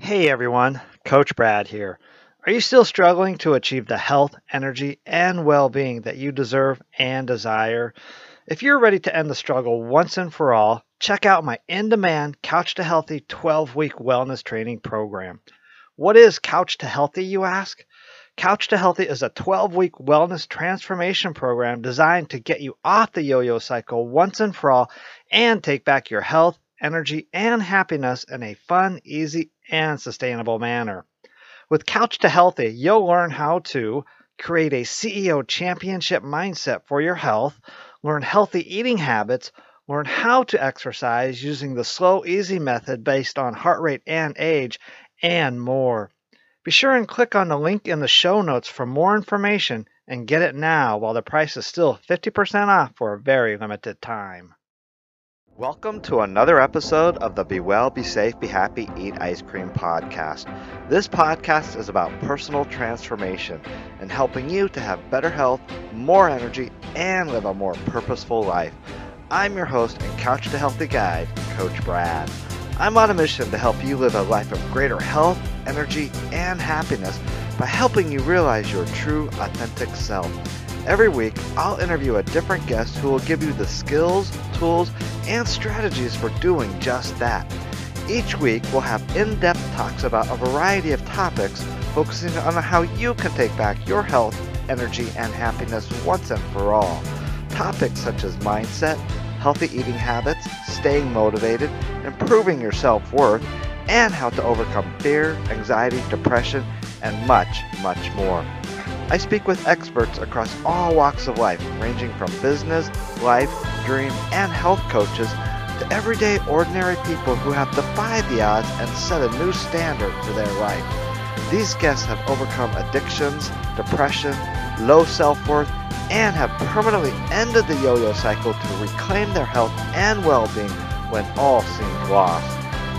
Hey everyone, Coach Brad here. Are you still struggling to achieve the health, energy, and well being that you deserve and desire? If you're ready to end the struggle once and for all, check out my in demand Couch to Healthy 12 week wellness training program. What is Couch to Healthy, you ask? Couch to Healthy is a 12 week wellness transformation program designed to get you off the yo yo cycle once and for all and take back your health, energy, and happiness in a fun, easy, and sustainable manner. With Couch to Healthy, you'll learn how to create a CEO championship mindset for your health, learn healthy eating habits, learn how to exercise using the slow, easy method based on heart rate and age, and more. Be sure and click on the link in the show notes for more information and get it now while the price is still 50% off for a very limited time. Welcome to another episode of the Be Well, Be Safe, Be Happy, Eat Ice Cream podcast. This podcast is about personal transformation and helping you to have better health, more energy, and live a more purposeful life. I'm your host and Couch to Healthy guide, Coach Brad. I'm on a mission to help you live a life of greater health, energy, and happiness by helping you realize your true, authentic self. Every week, I'll interview a different guest who will give you the skills, tools, and strategies for doing just that. Each week, we'll have in depth talks about a variety of topics focusing on how you can take back your health, energy, and happiness once and for all. Topics such as mindset, healthy eating habits, staying motivated, improving your self worth, and how to overcome fear, anxiety, depression, and much, much more. I speak with experts across all walks of life, ranging from business, life, dream, and health coaches to everyday ordinary people who have defied the odds and set a new standard for their life. These guests have overcome addictions, depression, low self worth, and have permanently ended the yo yo cycle to reclaim their health and well being when all seemed lost.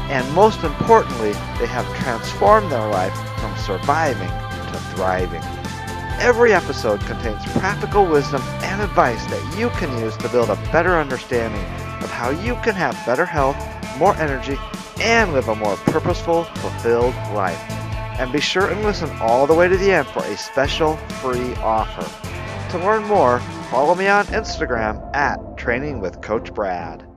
And most importantly, they have transformed their life from surviving to thriving. Every episode contains practical wisdom and advice that you can use to build a better understanding of how you can have better health, more energy, and live a more purposeful, fulfilled life. And be sure and listen all the way to the end for a special free offer. To learn more, follow me on Instagram at Training with Coach Brad.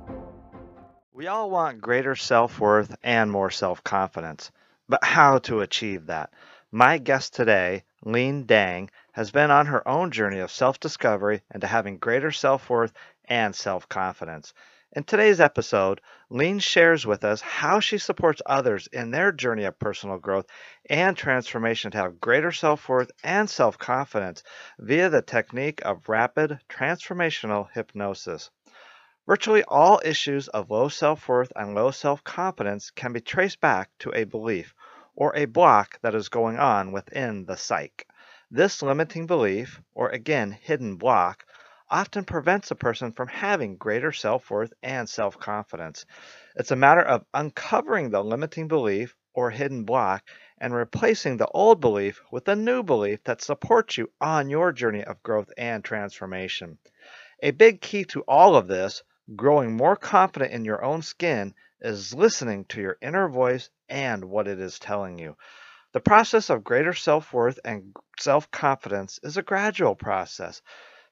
We all want greater self worth and more self confidence, but how to achieve that? My guest today, Linh Dang, has been on her own journey of self discovery and to having greater self worth and self confidence. In today's episode, Linh shares with us how she supports others in their journey of personal growth and transformation to have greater self worth and self confidence via the technique of rapid transformational hypnosis. Virtually all issues of low self worth and low self confidence can be traced back to a belief or a block that is going on within the psyche. This limiting belief, or again hidden block, often prevents a person from having greater self worth and self confidence. It's a matter of uncovering the limiting belief or hidden block and replacing the old belief with a new belief that supports you on your journey of growth and transformation. A big key to all of this, growing more confident in your own skin, is listening to your inner voice and what it is telling you. The process of greater self worth and self confidence is a gradual process.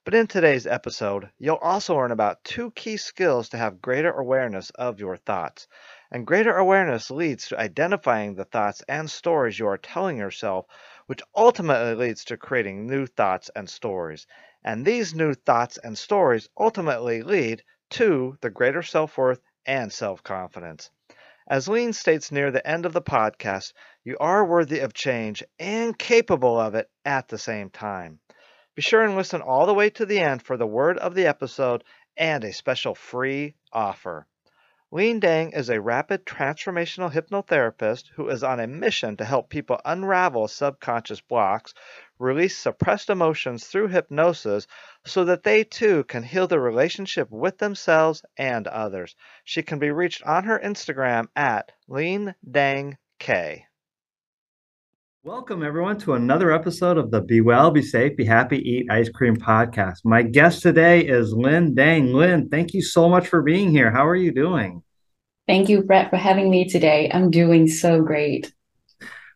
But in today's episode, you'll also learn about two key skills to have greater awareness of your thoughts. And greater awareness leads to identifying the thoughts and stories you are telling yourself, which ultimately leads to creating new thoughts and stories. And these new thoughts and stories ultimately lead to the greater self worth and self confidence. As Linh states near the end of the podcast, you are worthy of change and capable of it at the same time. Be sure and listen all the way to the end for the word of the episode and a special free offer. Linh Dang is a rapid transformational hypnotherapist who is on a mission to help people unravel subconscious blocks, release suppressed emotions through hypnosis so that they too can heal their relationship with themselves and others. She can be reached on her Instagram at Linh Dang K. Welcome, everyone, to another episode of the Be Well, Be Safe, Be Happy, Eat Ice Cream podcast. My guest today is Linh Dang. Linh, thank you so much for being here. How are you doing? Thank you, Brett, for having me today. I'm doing so great.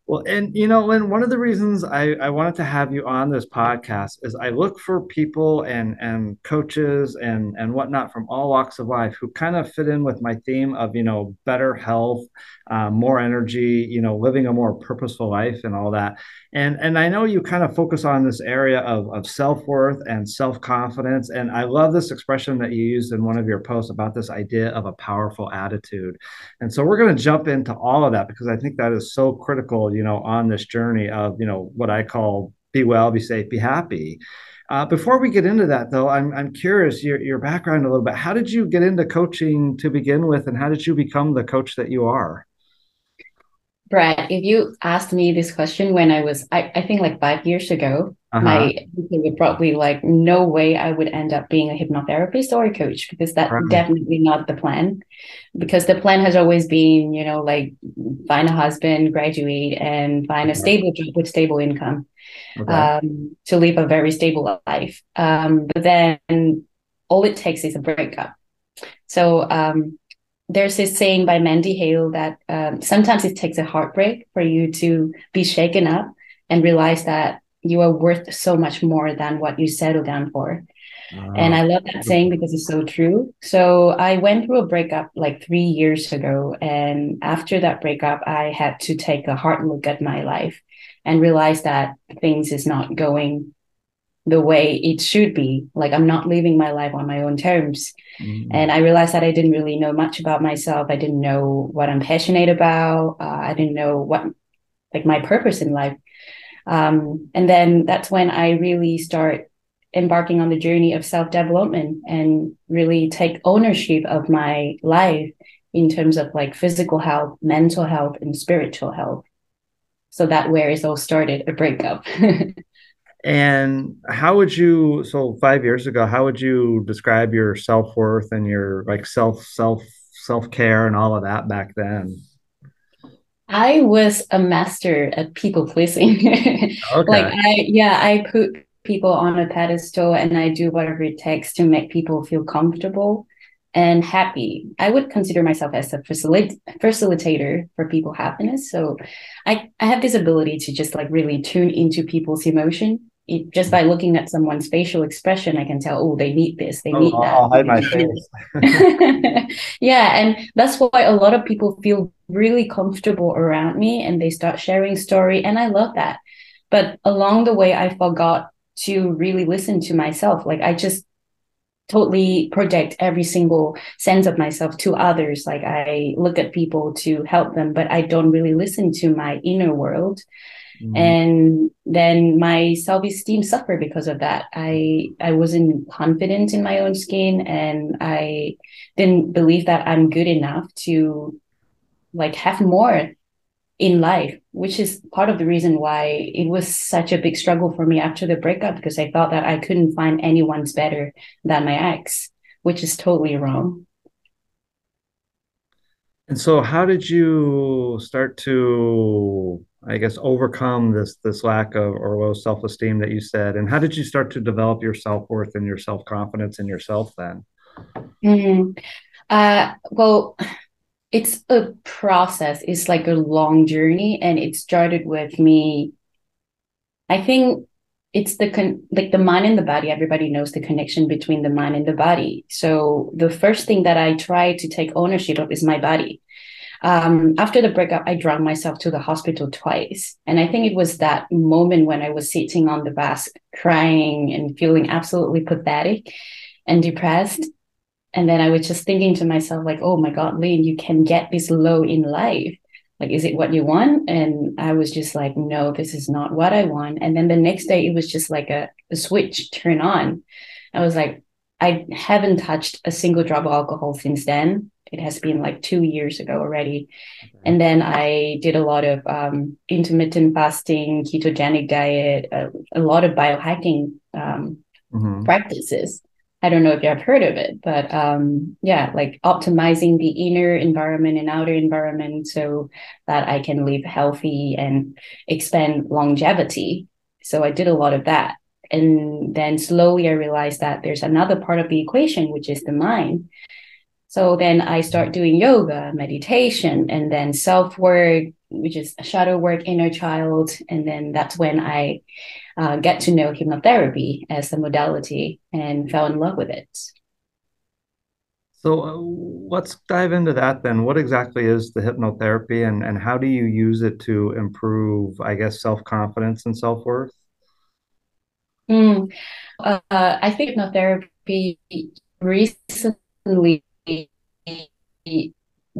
Well, and you know, and one of the reasons I, I wanted to have you on this podcast is I look for people and and coaches and and whatnot from all walks of life who kind of fit in with my theme of you know better health, uh, more energy, you know, living a more purposeful life and all that. And and I know you kind of focus on this area of of self worth and self confidence. And I love this expression that you used in one of your posts about this idea of a powerful attitude. And so we're going to jump into all of that because I think that is so critical you know, on this journey of, you know, what I call be well, be safe, be happy. Uh, before we get into that, though, I'm, I'm curious your, your background a little bit. How did you get into coaching to begin with, and how did you become the coach that you are? Brad, if you asked me this question when I was, I, I think like five years ago, uh-huh. my would probably like, no way I would end up being a hypnotherapist or a coach because that's right. definitely not the plan. Because the plan has always been, you know, like find a husband, graduate, and find a stable job with stable income okay. um, to live a very stable life. Um, but then all it takes is a breakup. So um, there's this saying by Mandy Hale that um, sometimes it takes a heartbreak for you to be shaken up and realize that you are worth so much more than what you settle down for. Uh, and I love that saying because it's so true. So I went through a breakup like three years ago. And after that breakup, I had to take a hard look at my life and realize that things is not going the way it should be. Like I'm not living my life on my own terms. Mm-hmm. And I realized that I didn't really know much about myself. I didn't know what I'm passionate about. Uh, I didn't know what, like, my purpose in life. Um, and then that's when I really start embarking on the journey of self development and really take ownership of my life in terms of like physical health, mental health, and spiritual health. So that where it all started a breakup. And how would you, so five years ago, how would you describe your self worth and your like self, self, self care and all of that back then? I was a master at people pleasing. okay. Like I, yeah, I put people on a pedestal and I do whatever it takes to make people feel comfortable and happy. I would consider myself as a facilitator for people happiness. So I, I have this ability to just like really tune into people's emotion it, just by looking at someone's facial expression, I can tell, oh, they need this, they oh, need that. I'll hide my face. yeah, and that's why a lot of people feel really comfortable around me, and they start sharing story, and I love that. But along the way, I forgot to really listen to myself. Like I just totally project every single sense of myself to others. Like I look at people to help them, but I don't really listen to my inner world. Mm-hmm. And then my self-esteem suffered because of that. I I wasn't confident in my own skin and I didn't believe that I'm good enough to like have more in life, which is part of the reason why it was such a big struggle for me after the breakup because I thought that I couldn't find anyone's better than my ex, which is totally wrong. And so how did you start to I guess overcome this this lack of or low self esteem that you said? And how did you start to develop your self worth and your self confidence in yourself then? Mm-hmm. Uh, well, it's a process. It's like a long journey, and it started with me. I think it's the con- like the mind and the body. Everybody knows the connection between the mind and the body. So the first thing that I try to take ownership of is my body um, after the breakup, I dragged myself to the hospital twice. And I think it was that moment when I was sitting on the bus crying and feeling absolutely pathetic and depressed. And then I was just thinking to myself, like, oh my God, Linh, you can get this low in life. Like, is it what you want? And I was just like, no, this is not what I want. And then the next day, it was just like a, a switch turn on. I was like, I haven't touched a single drop of alcohol since then it has been like two years ago already. Okay. And then I did a lot of um, intermittent fasting, ketogenic diet, a, a lot of biohacking um, mm-hmm. practices. I don't know if you have heard of it, but um, yeah, like optimizing the inner environment and outer environment so that I can live healthy and expand longevity. So I did a lot of that. And then slowly I realized that there's another part of the equation, which is the mind. So then I start doing yoga, meditation, and then self work, which is shadow work, inner child. And then that's when I uh, get to know hypnotherapy as a modality and fell in love with it. So uh, let's dive into that then. What exactly is the hypnotherapy and, and how do you use it to improve, I guess, self confidence and self worth? Mm, uh, I think hypnotherapy recently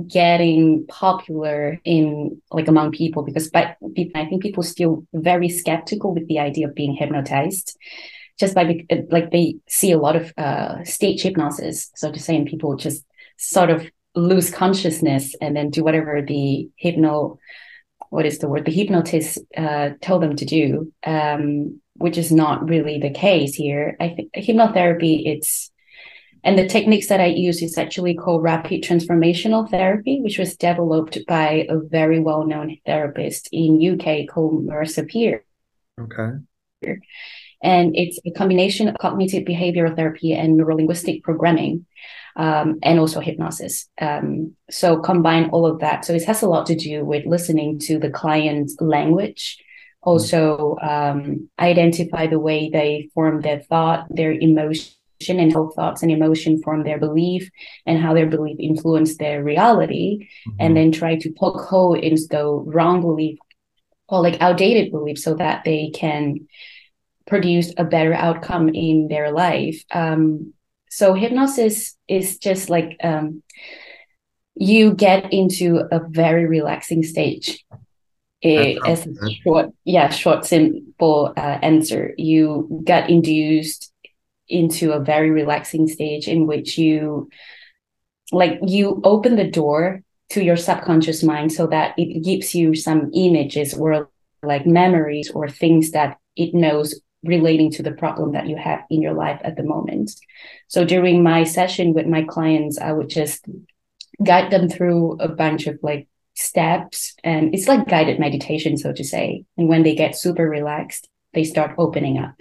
getting popular in like among people because but I think people still very skeptical with the idea of being hypnotized just by like they see a lot of uh, stage hypnosis, so to say, and people just sort of lose consciousness and then do whatever the hypno, what is the word, the hypnotist uh, told them to do, um, which is not really the case here. I think hypnotherapy, it's and the techniques that I use is actually called rapid transformational therapy, which was developed by a very well-known therapist in UK called Marissa Peer. Okay. And it's a combination of cognitive behavioral therapy and neurolinguistic programming, um, and also hypnosis. Um, so combine all of that. So it has a lot to do with listening to the client's language, also um, identify the way they form their thought, their emotion and how thoughts and emotion form their belief and how their belief influence their reality mm-hmm. and then try to poke hole in the wrong belief or like outdated belief so that they can produce a better outcome in their life. Um, so hypnosis is just like um, you get into a very relaxing stage. It, as a short, yeah, short, simple uh, answer. You get induced into a very relaxing stage in which you, like, you open the door to your subconscious mind so that it gives you some images or like memories or things that it knows relating to the problem that you have in your life at the moment. So during my session with my clients, I would just guide them through a bunch of like steps and it's like guided meditation, so to say. And when they get super relaxed, they start opening up.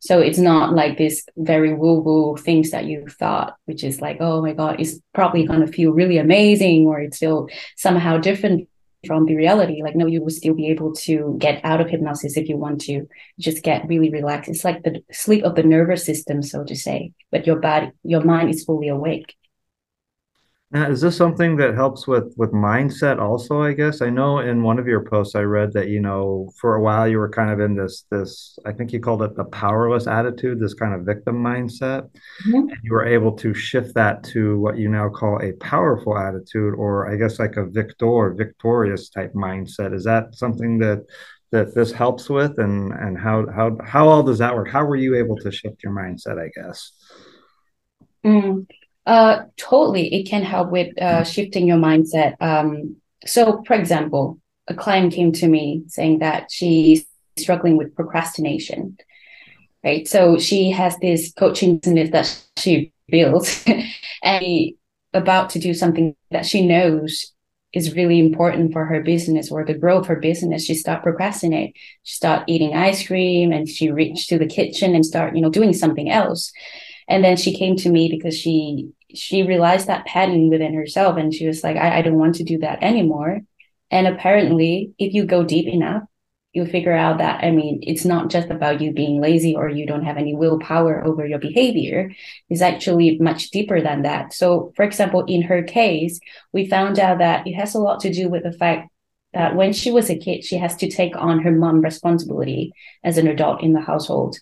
So it's not like this very woo woo things that you thought, which is like, oh my God, it's probably going to feel really amazing or it's still somehow different from the reality. Like no you will still be able to get out of hypnosis if you want to just get really relaxed. It's like the sleep of the nervous system so to say but your body your mind is fully awake now, is this something that helps with with mindset also, I guess? I know in one of your posts I read that, you know, for a while you were kind of in this this I think you called it the powerless attitude, this kind of victim mindset. Mm-hmm. And you were able to shift that to what you now call a powerful attitude or I guess like a victor, victorious type mindset. Is that something that that this helps with and and how how how all does that work? How were you able to shift your mindset, I guess? Mm. Uh, totally, it can help with uh, shifting your mindset. Um, so, for example, a client came to me saying that she's struggling with procrastination, right? So she has this coaching business that she built, and about to do something that she knows is really important for her business or the growth of her business. She start procrastinate. She start eating ice cream, and she reached to the kitchen and start, you know, doing something else and then she came to me because she she realized that pattern within herself and she was like I, I don't want to do that anymore. And apparently if you go deep enough you figure out that i mean it's not just about you being lazy or you don't have any willpower over your behavior. It's actually much deeper than that. So for example in her case we found out that it has a lot to do with the fact that when she was a kid she has to take on her mom responsibility as an adult in the household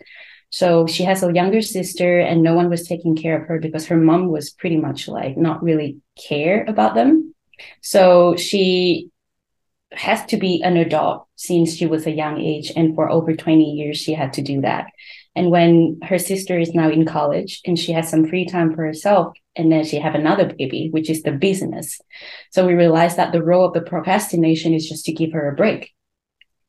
so she has a younger sister, and no one was taking care of her because her mom was pretty much like not really care about them. So she has to be an adult since she was a young age, and for over 20 years, she had to do that. And when her sister is now in college and she has some free time for herself, and then she have another baby, which is the business. So we realized that the role of the procrastination is just to give her a break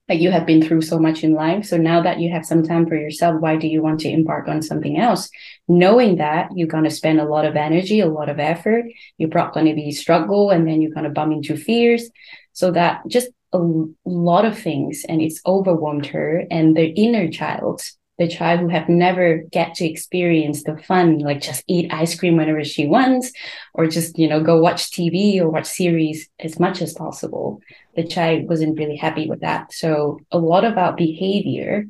like you have been through so much in life. So now that you have some time for yourself, why do you want to embark on something else? Knowing that you're going to spend a lot of energy, a lot of effort, you're probably going to be struggle and then you're going to bump into fears. So that just a lot of things and it's overwhelmed her and the inner child the child who have never get to experience the fun, like just eat ice cream whenever she wants, or just, you know, go watch TV or watch series as much as possible. The child wasn't really happy with that. So a lot of our behavior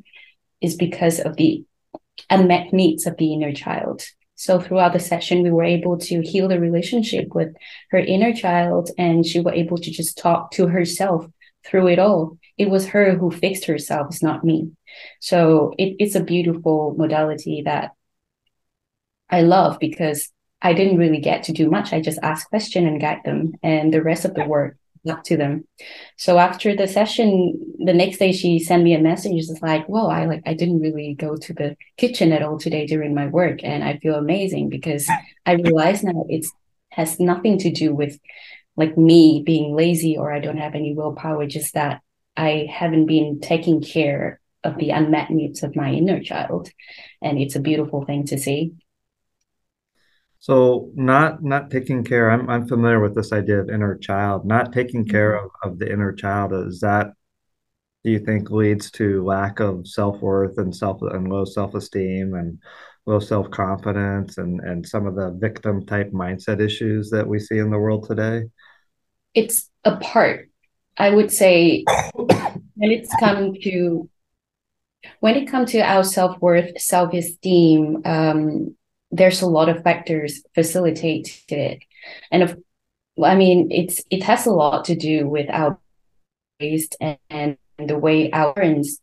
is because of the unmet needs of the inner child. So throughout the session, we were able to heal the relationship with her inner child, and she was able to just talk to herself through it all. It was her who fixed herself, it's not me. So it, it's a beautiful modality that I love because I didn't really get to do much. I just ask question and guide them, and the rest of the work up to them. So after the session, the next day she sent me a message. It's like, "Well, I like I didn't really go to the kitchen at all today during my work, and I feel amazing because I realize now it's has nothing to do with like me being lazy or I don't have any willpower. Just that I haven't been taking care of the unmet needs of my inner child and it's a beautiful thing to see. So not not taking care i'm, I'm familiar with this idea of inner child. Not taking care mm-hmm. of, of the inner child is that do you think leads to lack of self-worth and self and low self-esteem and low self-confidence and and some of the victim type mindset issues that we see in the world today? It's a part i would say when it's come to when it comes to our self-worth self-esteem um, there's a lot of factors facilitate it. And of i mean it's it has a lot to do with our raised and, and the way our parents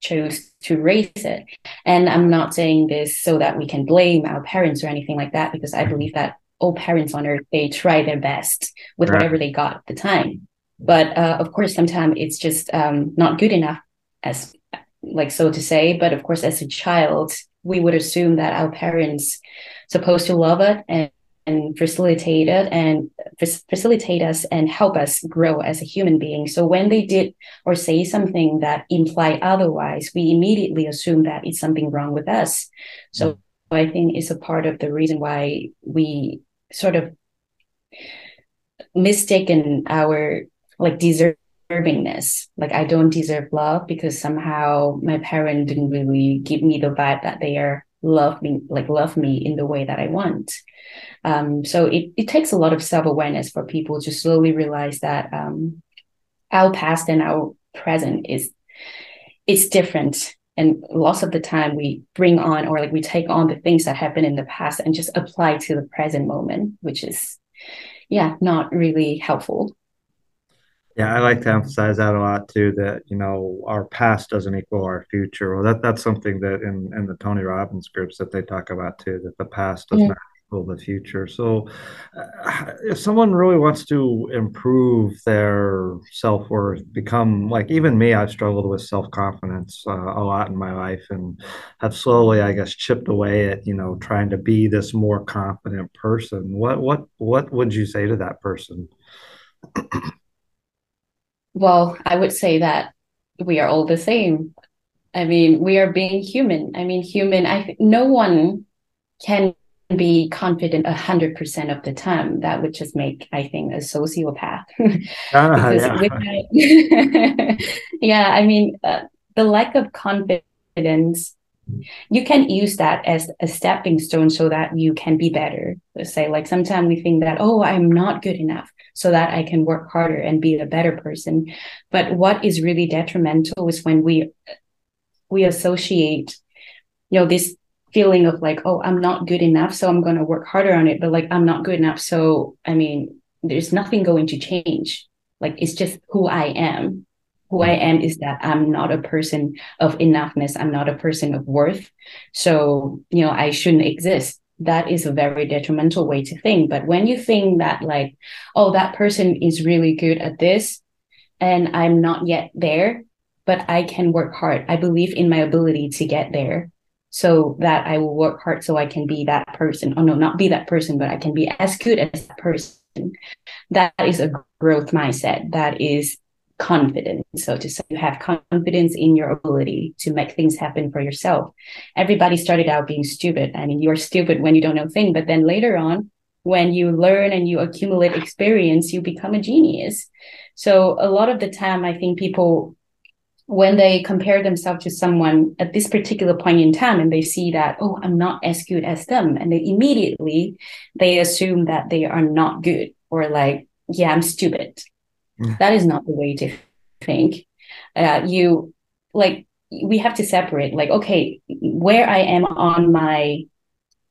chose to raise it. And i'm not saying this so that we can blame our parents or anything like that because i believe that all parents on earth they try their best with right. whatever they got at the time but uh, of course sometimes it's just um, not good enough as like so to say. But of course as a child we would assume that our parents supposed to love it and, and facilitate it and facilitate us and help us grow as a human being. So when they did or say something that imply otherwise we immediately assume that it's something wrong with us. So i think it's a part of the reason why we sort of mistaken our like deservingness. Like I don't deserve love because somehow my parent didn't really give me the vibe that they are love me, like love me in the way that I want. Um, so it, it takes a lot of self-awareness for people to slowly realize that um, our past and our present is it's different. And lots of the time we bring on or like we take on the things that happened in the past and just apply to the present moment, which is yeah, not really helpful. Yeah, I like to emphasize that a lot too. That you know, our past doesn't equal our future. Well, that that's something that in in the Tony Robbins groups that they talk about too. That the past does yeah. not equal the future. So, uh, if someone really wants to improve their self worth, become like even me, I've struggled with self confidence uh, a lot in my life, and have slowly, I guess, chipped away at you know trying to be this more confident person. What what what would you say to that person? well, I would say that we are all the same. I mean, we are being human. I mean, human. I no one can be confident a hundred percent of the time. That would just make, I think, a sociopath. ah, yeah. yeah, I mean, uh, the lack of confidence you can use that as a stepping stone so that you can be better. Let's say, like sometimes we think that, oh, I'm not good enough so that I can work harder and be a better person. But what is really detrimental is when we we associate, you know, this feeling of like, oh, I'm not good enough, so I'm gonna work harder on it. But like I'm not good enough. So I mean, there's nothing going to change. Like it's just who I am who I am is that I'm not a person of enoughness. I'm not a person of worth. So, you know, I shouldn't exist. That is a very detrimental way to think. But when you think that, like, oh, that person is really good at this and I'm not yet there, but I can work hard. I believe in my ability to get there so that I will work hard so I can be that person. Oh, no, not be that person, but I can be as good as that person. That is a growth mindset. That is confidence. So to say you have confidence in your ability to make things happen for yourself. Everybody started out being stupid. I mean, you're stupid when you don't know thing, but then later on, when you learn and you accumulate experience, you become a genius. So a lot of the time, I think people when they compare themselves to someone at this particular point in time and they see that oh i'm not as good as them and they immediately they assume that they are not good or like yeah i'm stupid. That is not the way to think. Uh, you like we have to separate like okay where i am on my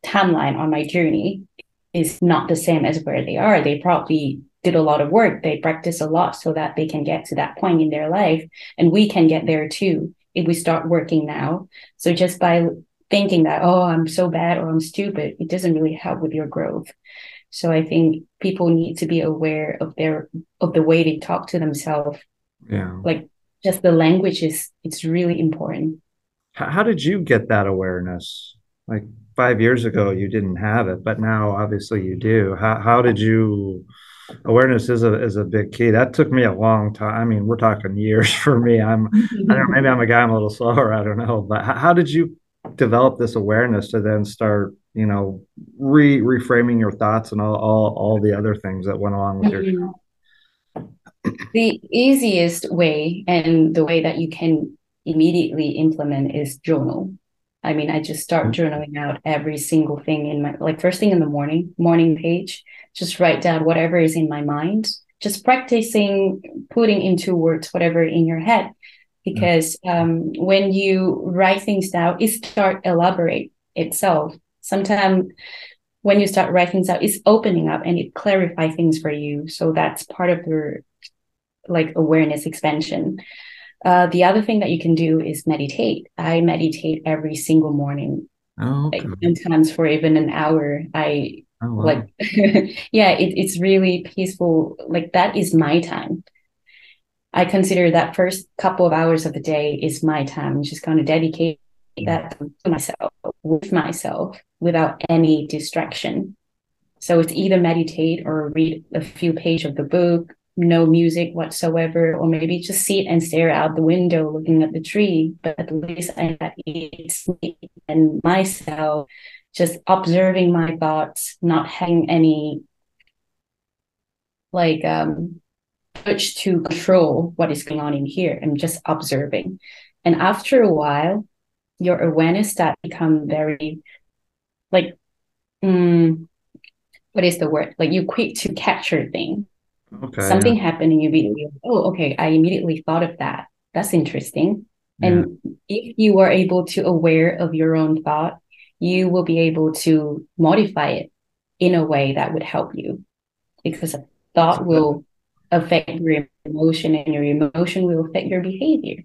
timeline on my journey is not the same as where they are. They probably did a lot of work. They practice a lot so that they can get to that point in their life and we can get there too if we start working now. So just by thinking that oh i'm so bad or i'm stupid it doesn't really help with your growth so i think people need to be aware of their of the way they talk to themselves. Yeah. Like just the language is it's really important. How, how did you get that awareness? Like five years ago you didn't have it but now obviously you do. How, how did you awareness is a is a big key. That took me a long time i mean we're talking years for me. I'm i don't know maybe i'm a guy i'm a little slower i don't know but how, how did you develop this awareness to then start you know re reframing your thoughts and all all, all the other things that went along with mm-hmm. your the easiest way and the way that you can immediately implement is journal. I mean, I just start mm-hmm. journaling out every single thing in my like first thing in the morning, morning page, just write down whatever is in my mind, just practicing putting into words whatever in your head. Because um, when you write things down, it start elaborate itself. Sometimes when you start writing things out, it's opening up and it clarify things for you. So that's part of your like awareness expansion. Uh, the other thing that you can do is meditate. I meditate every single morning. Oh, okay. like, sometimes for even an hour. I oh, wow. like, yeah, it, it's really peaceful. Like that is my time. I consider that first couple of hours of the day is my time. I'm just going to dedicate that to myself, with myself, without any distraction. So it's either meditate or read a few pages of the book no music whatsoever, or maybe just sit and stare out the window looking at the tree. But at least I it's me and myself just observing my thoughts, not having any like um urge to control what is going on in here. I'm just observing. And after a while, your awareness start become very like um, what is the word? Like you quick to capture things Okay. Something yeah. happened and you immediately, oh, okay, I immediately thought of that. That's interesting. Yeah. And if you are able to aware of your own thought, you will be able to modify it in a way that would help you because a thought will affect your emotion and your emotion will affect your behavior.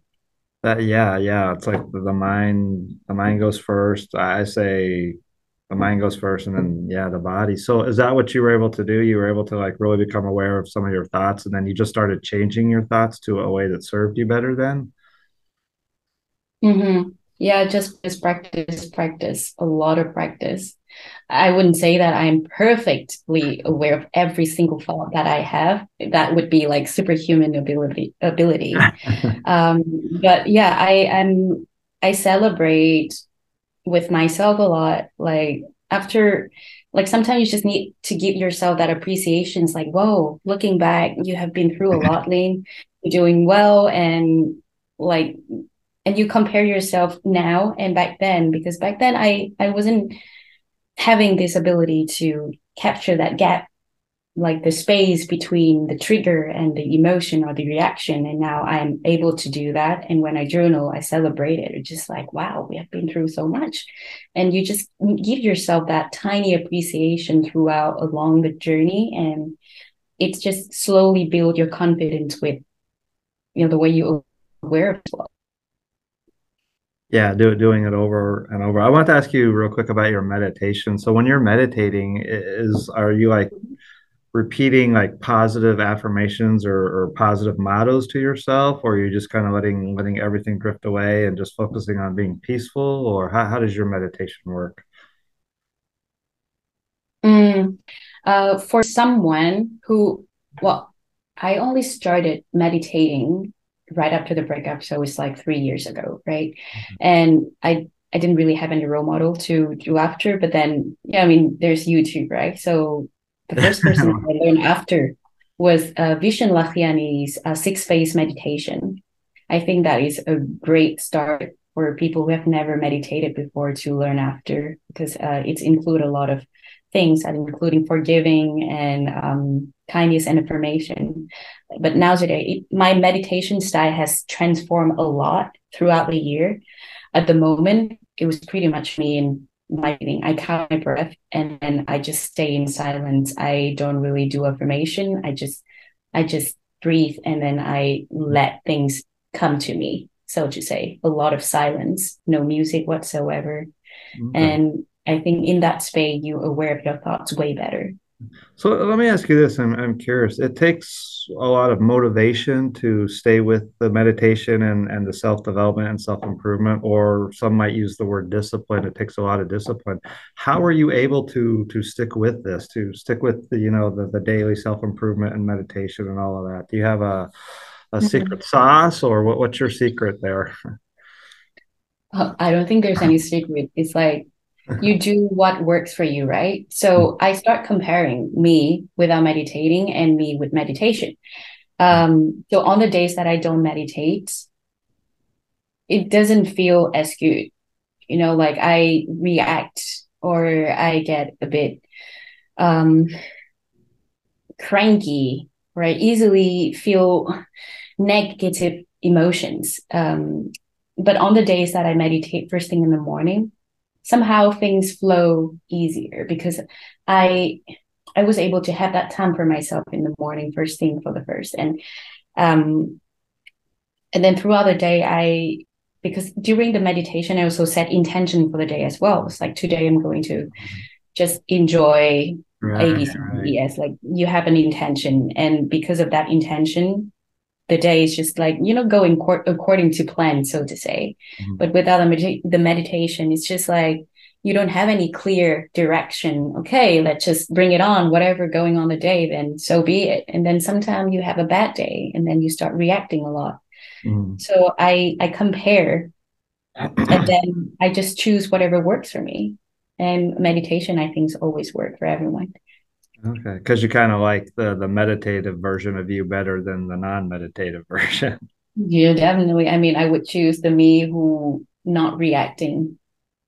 That yeah, yeah. It's like the mind the mind goes first. I say the mind goes first and then yeah the body so is that what you were able to do you were able to like really become aware of some of your thoughts and then you just started changing your thoughts to a way that served you better then mm-hmm. yeah just just practice practice a lot of practice i wouldn't say that i'm perfectly aware of every single thought that i have that would be like superhuman ability ability um but yeah i am i celebrate with myself a lot. Like after like sometimes you just need to give yourself that appreciation. It's like, whoa, looking back, you have been through a lot, Linh. You're doing well and like and you compare yourself now and back then because back then I I wasn't having this ability to capture that gap like the space between the trigger and the emotion or the reaction. And now i'm able to do that. And when i journal i celebrate it. It's just like wow we have been through so much. And you just give yourself that tiny appreciation throughout along the journey. And it's just slowly build your confidence with you know the way you are aware of it yeah do, doing it over and over. I want to ask you real quick about your meditation. So when you're meditating is are you like repeating like positive affirmations or, or positive mottos to yourself? Or are you just kind of letting letting everything drift away and just focusing on being peaceful? Or how, how does your meditation work? Mm, uh, for someone who well i only started meditating right after the breakup so it's like three years ago right mm-hmm. and i I didn't really have any role model to do after, but then yeah, I mean, there's YouTube, right? So the first person I learned after was uh, Vishen Lakhiani's uh, six phase meditation. I think that is a great start for people who have never meditated before to learn after because uh, it's include a lot of things including forgiving and um, kindness and affirmation. But nowadays my meditation style has transformed a lot throughout the year. At the moment it was pretty much me and my breathing i count my breath and then i just stay in silence. I don't really do affirmation. I just i just breathe and then i let things come to me so to say. A lot of silence no music whatsoever. Okay. and i think in that space you're aware of your thoughts way better. So let me ask you this. I'm, I'm curious. It takes a lot of motivation to stay with the meditation and, and the self-development and self-improvement or some might use the word discipline. It takes a lot of discipline. How are you able to to stick with this to stick with the you know the, the daily self-improvement and meditation and all of that? Do you have a a mm-hmm. secret sauce or what, what's your secret there? Uh, i don't think there's any secret. It's like you do what works for you right? So i start comparing me without meditating and me with meditation. Um so on the days that i don't meditate it doesn't feel as good. You know like i react or i get a bit um cranky or i easily feel negative emotions. Um, but on the days that I meditate first thing in the morning, somehow things flow easier because I I was able to have that time for myself in the morning, first thing for the first. And um and then throughout the day I because during the meditation I also set intention for the day as well. It's like today I'm going to just enjoy right, ABC. Right. Like you have an intention. And because of that intention, the day is just like you know going cor- according to plan so to say. Mm-hmm. but without the, med- the meditation it's just like you don't have any clear direction. Okay let's just bring it on whatever going on the day then so be it. And then sometimes you have a bad day and then you start reacting a lot. Mm-hmm. so i i compare and then i just choose whatever works for me. And meditation i think is always work for everyone Okay, because you kind of like the the meditative version of you better than the non-meditative version. Yeah, definitely. I mean, I would choose the me who not reacting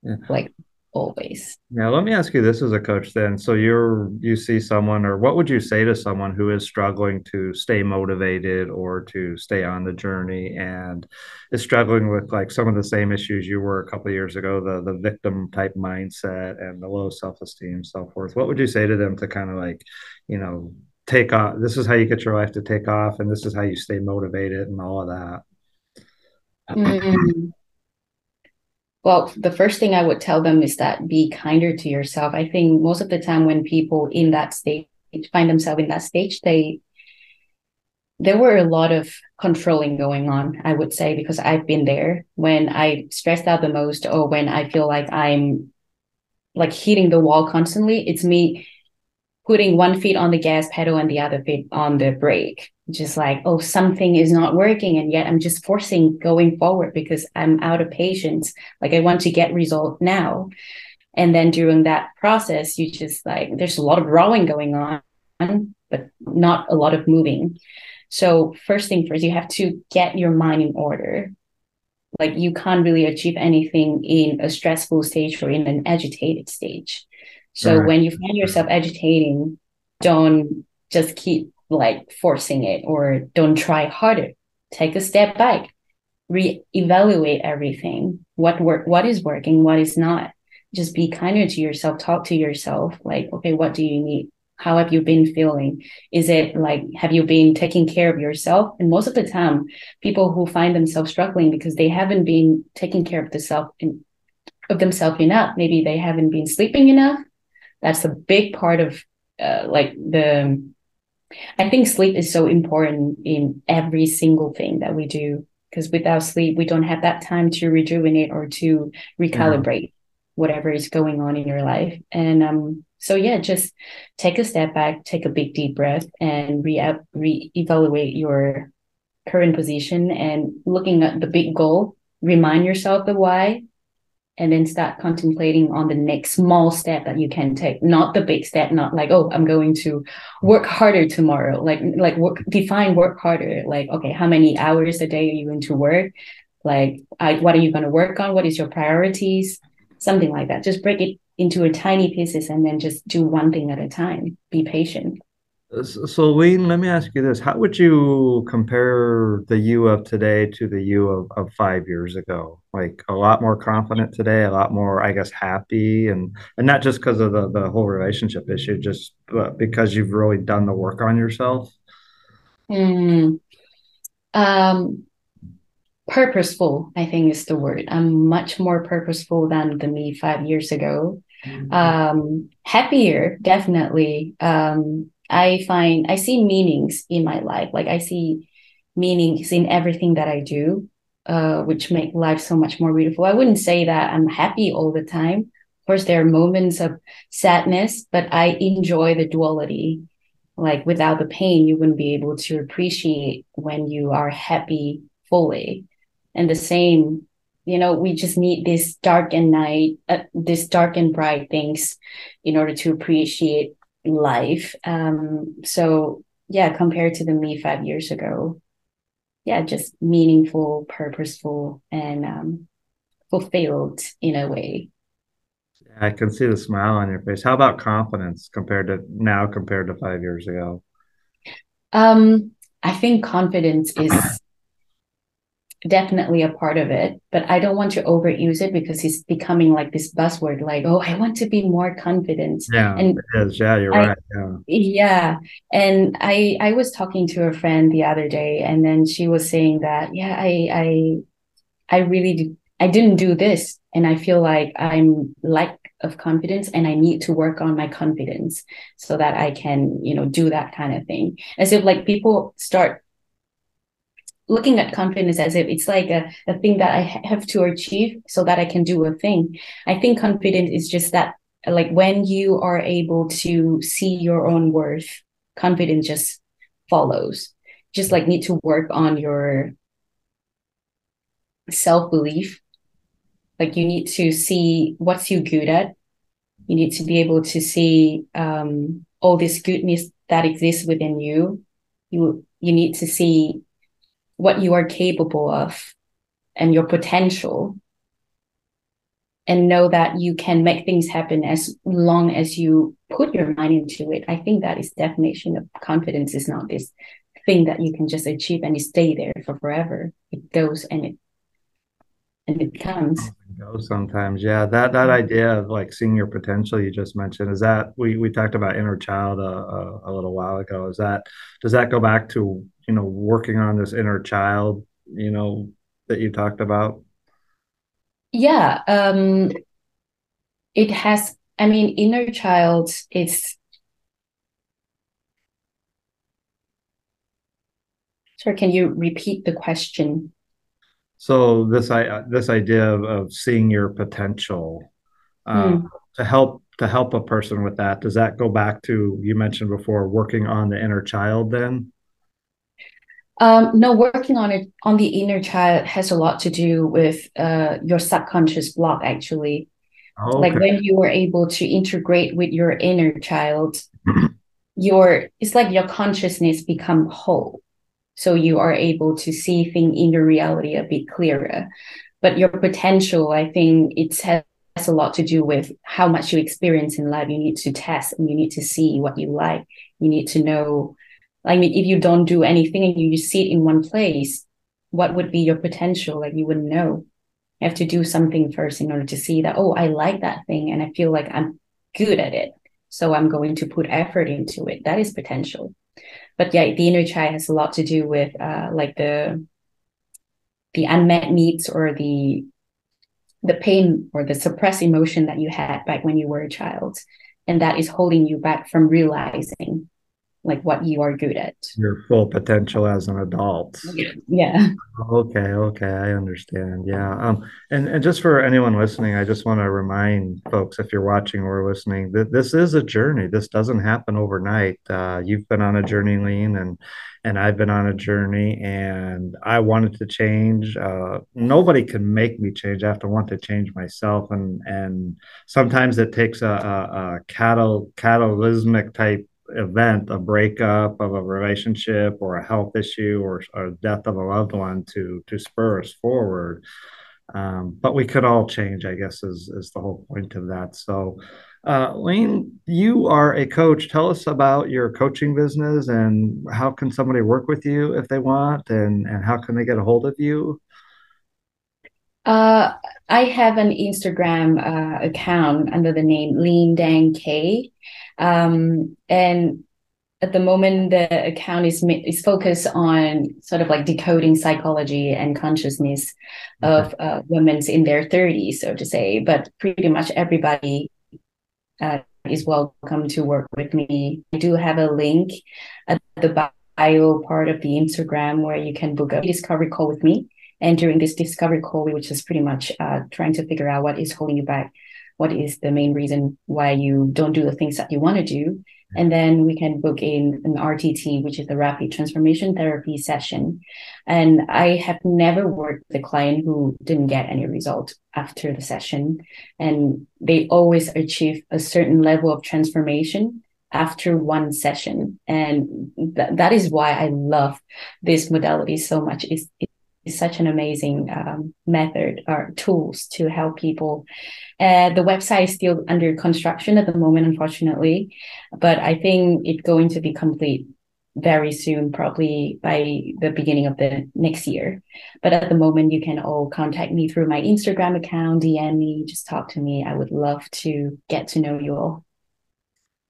yeah. like always. Yeah, let me ask you this as a coach then. So you're you see someone or what would you say to someone who is struggling to stay motivated or to stay on the journey and is struggling with like some of the same issues you were a couple years ago, the the victim type mindset and the low self-esteem, so forth. What would you say to them to kind of like, you know, take off this is how you get your life to take off and this is how you stay motivated and all of that? Mm-hmm. Well, the first thing I would tell them is that be kinder to yourself. I think most of the time when people in that stage find themselves in that stage, they there were a lot of controlling going on, I would say, because I've been there when I stressed out the most or when I feel like I'm like hitting the wall constantly. It's me putting one feet on the gas pedal and the other feet on the brake just like oh something is not working and yet i'm just forcing going forward because i'm out of patience. Like i want to get result now. And then during that process you just like there's a lot of rowing going on but not a lot of moving. So first thing first you have to get your mind in order. Like you can't really achieve anything in a stressful stage or in an agitated stage. So right. when you find yourself agitating don't just keep like forcing it or don't try harder. Take a step back, re-evaluate everything. What work what is working, what is not. Just be kinder to yourself, talk to yourself, like, okay, what do you need? How have you been feeling? Is it like have you been taking care of yourself? And most of the time, people who find themselves struggling because they haven't been taking care of the self in, of themselves enough. Maybe they haven't been sleeping enough. That's a big part of uh, like the I think sleep is so important in every single thing that we do because without sleep, we don't have that time to rejuvenate or to recalibrate yeah. whatever is going on in your life. And um, so, yeah, just take a step back, take a big deep breath, and re reevaluate your current position and looking at the big goal. Remind yourself the why, and then start contemplating on the next small step that you can take. Not the big step not like oh i'm going to work harder tomorrow. Like like work define work harder. Like okay how many hours a day are you going to work? Like I, what are you going to work on? What is your priorities? Something like that. Just break it into a tiny pieces and then just do one thing at a time. Be patient so, Linh, let me ask you this. How would you compare the you of today to the you of, of five years ago? Like a lot more confident today, a lot more, I guess, happy and and not just because of the, the whole relationship issue, just because you've really done the work on yourself? Mm. Um, purposeful, I think is the word. I'm much more purposeful than the me five years ago. Mm-hmm. Um, happier, definitely. Um, I find I see meanings in my life. Like I see meanings in everything that I do, uh, which make life so much more beautiful. I wouldn't say that I'm happy all the time. Of course, there are moments of sadness, but I enjoy the duality. Like without the pain, you wouldn't be able to appreciate when you are happy fully. And the same, you know, we just need this dark and night, uh, this dark and bright things in order to appreciate life. Um, so yeah, compared to the me five years ago, yeah, just meaningful, purposeful, and um, fulfilled in a way. I can see the smile on your face. How about confidence compared to now compared to five years ago? Um, I think confidence is definitely a part of it, but I don't want to overuse it because it's becoming like this buzzword, like, oh, I want to be more confident. Yeah, and. Yeah, you're I, right. Yeah. yeah. And I I was talking to a friend the other day and then she was saying that, yeah, I I I really I didn't do this. And I feel like I'm lack of confidence and I need to work on my confidence so that I can, you know, do that kind of thing. As if like people start looking at confidence as if it's like a, a thing that I have to achieve so that I can do a thing. I think confidence is just that, like when you are able to see your own worth, confidence just follows. Just like need to work on your self belief. Like you need to see what's you good at. You need to be able to see um, all this goodness that exists within you. You you need to see what you are capable of and your potential and know that you can make things happen as long as you put your mind into it. I think that is definition of confidence is not this thing that you can just achieve and you stay there for forever. It goes and it and it comes. Sometimes. Yeah that that idea of like seeing your potential you just mentioned is that we we talked about inner child a, a, a little while ago. Is that does that go back to you know working on this inner child you know that you talked about? Yeah um it has i mean inner child is sorry can you repeat the question? So this i this idea of, of seeing your potential uh, mm. to help to help a person with that does that go back to you mentioned before working on the inner child then um, no, working on it on the inner child has a lot to do with uh, your subconscious block, actually. Oh, okay. Like when you were able to integrate with your inner child, your it's like your consciousness become whole. So you are able to see things in the reality a bit clearer. But your potential, I think it has a lot to do with how much you experience in life. You need to test and you need to see what you like. You need to know I mean, if you don't do anything and you just sit in one place, what would be your potential? Like you wouldn't know. You have to do something first in order to see that, oh, I like that thing and I feel like I'm good at it. So I'm going to put effort into it. That is potential. But yeah, the inner child has a lot to do with uh, like the the unmet needs or the the pain or the suppressed emotion that you had back when you were a child. And that is holding you back from realizing like what you are good at. Your full potential as an adult. Yeah. Okay, okay, I understand. Yeah. Um, and, and just for anyone listening, I just want to remind folks if you're watching or listening that this is a journey. This doesn't happen overnight. Uh, you've been on a journey, Linh, and and I've been on a journey and I wanted to change. Uh, nobody can make me change. I have to want to change myself. And and sometimes it takes a, a, a catal catalysmic type event, a breakup of a relationship or a health issue or, a death of a loved one to to spur us forward. Um, but we could all change, I guess, is is the whole point of that. So, uh, Linh, you are a coach. Tell us about your coaching business and how can somebody work with you if they want, and and how can they get a hold of you? Uh, I have an Instagram uh, account under the name Linh Dang K. Um, and at the moment, the account is is focused on sort of like decoding psychology and consciousness of uh, women in their 30s, so to say. But pretty much everybody uh, is welcome to work with me. I do have a link at the bio part of the Instagram where you can book a discovery call with me. And during this discovery call, which is pretty much uh, trying to figure out what is holding you back what is the main reason why you don't do the things that you want to do? And then we can book in an rtt which is the rapid transformation therapy session. And i have never worked with a client who didn't get any result after the session. And they always achieve a certain level of transformation after one session. And th- that is why i love this modality so much. It's, is such an amazing um, method or tools to help people. Uh, the website is still under construction at the moment, unfortunately, but I think it's going to be complete very soon, probably by the beginning of the next year. But at the moment, you can all contact me through my Instagram account, DM me, just talk to me. I would love to get to know you all.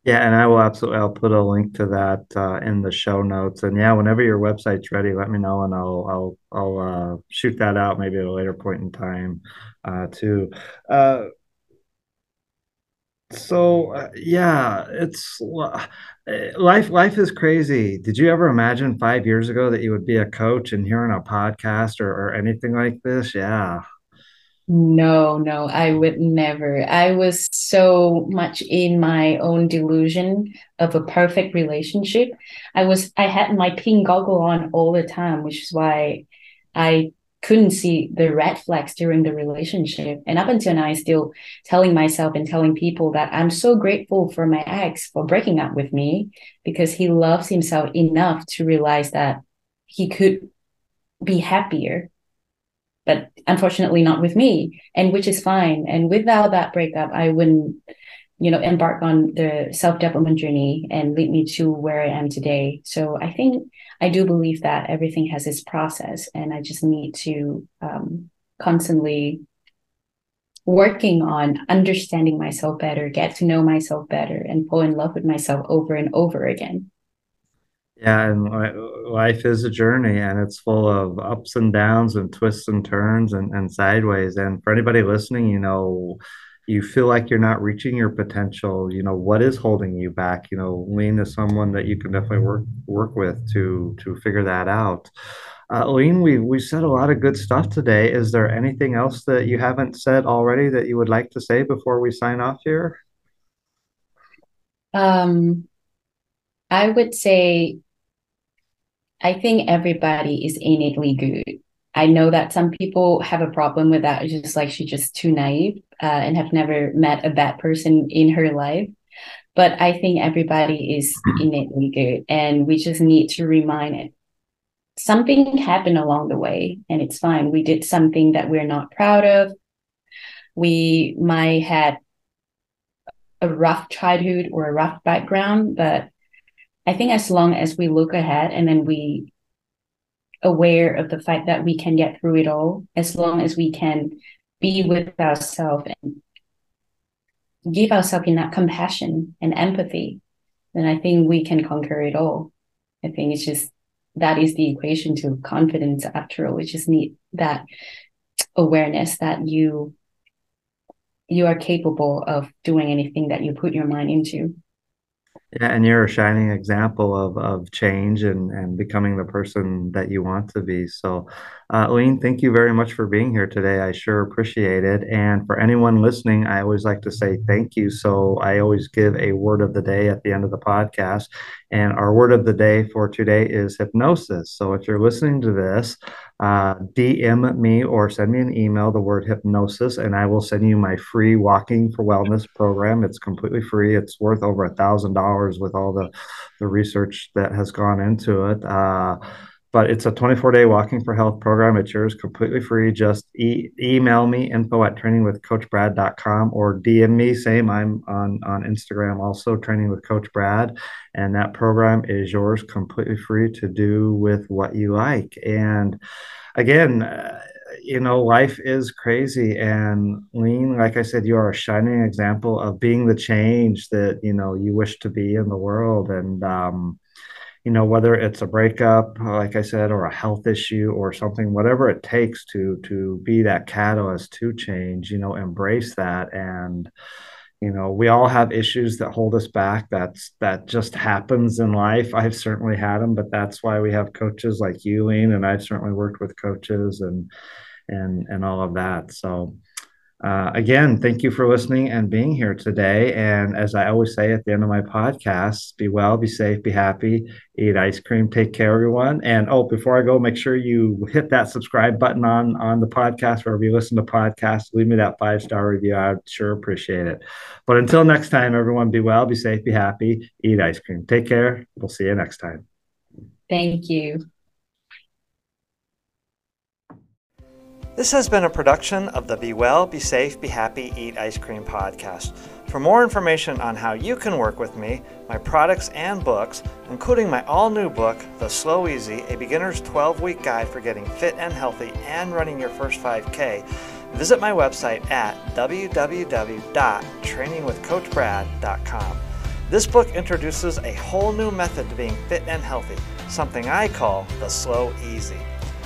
Yeah, and I will absolutely. I'll put a link to that uh, in the show notes. And yeah, whenever your website's ready, let me know, and I'll I'll I'll uh, shoot that out maybe at a later point in time, uh, too. Uh, so uh, yeah, it's life. Life is crazy. Did you ever imagine five years ago that you would be a coach and hearing a podcast or, or anything like this? Yeah. No, no, I would never. I was so much in my own delusion of a perfect relationship. I was I had my pink goggle on all the time, which is why I couldn't see the red flags during the relationship. And up until now, I still telling myself and telling people that I'm so grateful for my ex for breaking up with me because he loves himself enough to realize that he could be happier but unfortunately not with me and which is fine. And without that breakup i wouldn't you know embark on the self-development journey and lead me to where i am today. So i think i do believe that everything has its process and i just need to um, constantly working on understanding myself better get to know myself better and fall in love with myself over and over again yeah, and life is a journey and it's full of ups and downs and twists and turns and, and sideways. And for anybody listening, you know, you feel like you're not reaching your potential, you know, what is holding you back? You know, Linh is someone that you can definitely work work with to to figure that out. Uh, Linh, we we said a lot of good stuff today. Is there anything else that you haven't said already that you would like to say before we sign off here? Um, I would say I think everybody is innately good. I know that some people have a problem with that, It's just like she's just too naive uh, and have never met a bad person in her life. But I think everybody is innately good, and we just need to remind it. Something happened along the way, and it's fine. We did something that we're not proud of. We might had a rough childhood or a rough background, but I think as long as we look ahead and then we aware of the fact that we can get through it all, as long as we can be with ourselves and give ourselves enough compassion and empathy, then I think we can conquer it all. I think it's just that is the equation to confidence after all. We just need that awareness that you you are capable of doing anything that you put your mind into. Yeah, and you're a shining example of of change and and becoming the person that you want to be. So, uh, Linh, thank you very much for being here today. I sure appreciate it. And for anyone listening, I always like to say thank you. So I always give a word of the day at the end of the podcast. And our word of the day for today is hypnosis. So if you're listening to this, uh, DM me or send me an email, the word hypnosis, and I will send you my free Walking for Wellness program. It's completely free. It's worth over a thousand dollars with all the, the research that has gone into it. Uh, but it's a 24 day walking for health program. It's yours completely free. Just e- email me info at trainingwithcoachbrad.com or DM me. Same, I'm on, on Instagram also, training with Coach Brad. And that program is yours completely free to do with what you like. And again, uh, you know, life is crazy. And Linh, like I said, you are a shining example of being the change that, you know, you wish to be in the world. And, um, you know whether it's a breakup like i said or a health issue or something whatever it takes to to be that catalyst to change you know embrace that. And you know we all have issues that hold us back. That's that just happens in life. I've certainly had them but that's why we have coaches like you Linh and i've certainly worked with coaches and and and all of that. So uh, again, thank you for listening and being here today. And as I always say at the end of my podcast, be well, be safe, be happy, eat ice cream, take care, everyone. And oh, before I go, make sure you hit that subscribe button on on the podcast wherever you listen to podcasts. Leave me that five star review. I'd sure appreciate it. But until next time, everyone, be well, be safe, be happy, eat ice cream. Take care. We'll see you next time. Thank you. This has been a production of the Be Well, Be Safe, Be Happy, Eat Ice Cream podcast. For more information on how you can work with me, my products and books, including my all new book, The Slow Easy, a beginner's 12 week guide for getting fit and healthy and running your first 5K, visit my website at www.trainingwithcoachbrad.com. This book introduces a whole new method to being fit and healthy, something I call the Slow Easy.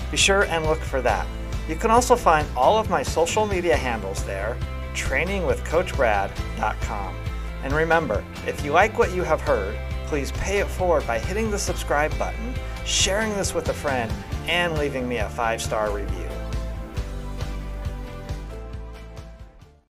Be sure and look for that. You can also find all of my social media handles there, trainingwithcoachbrad.com. And remember, if you like what you have heard, please pay it forward by hitting the subscribe button, sharing this with a friend, and leaving me a five star review.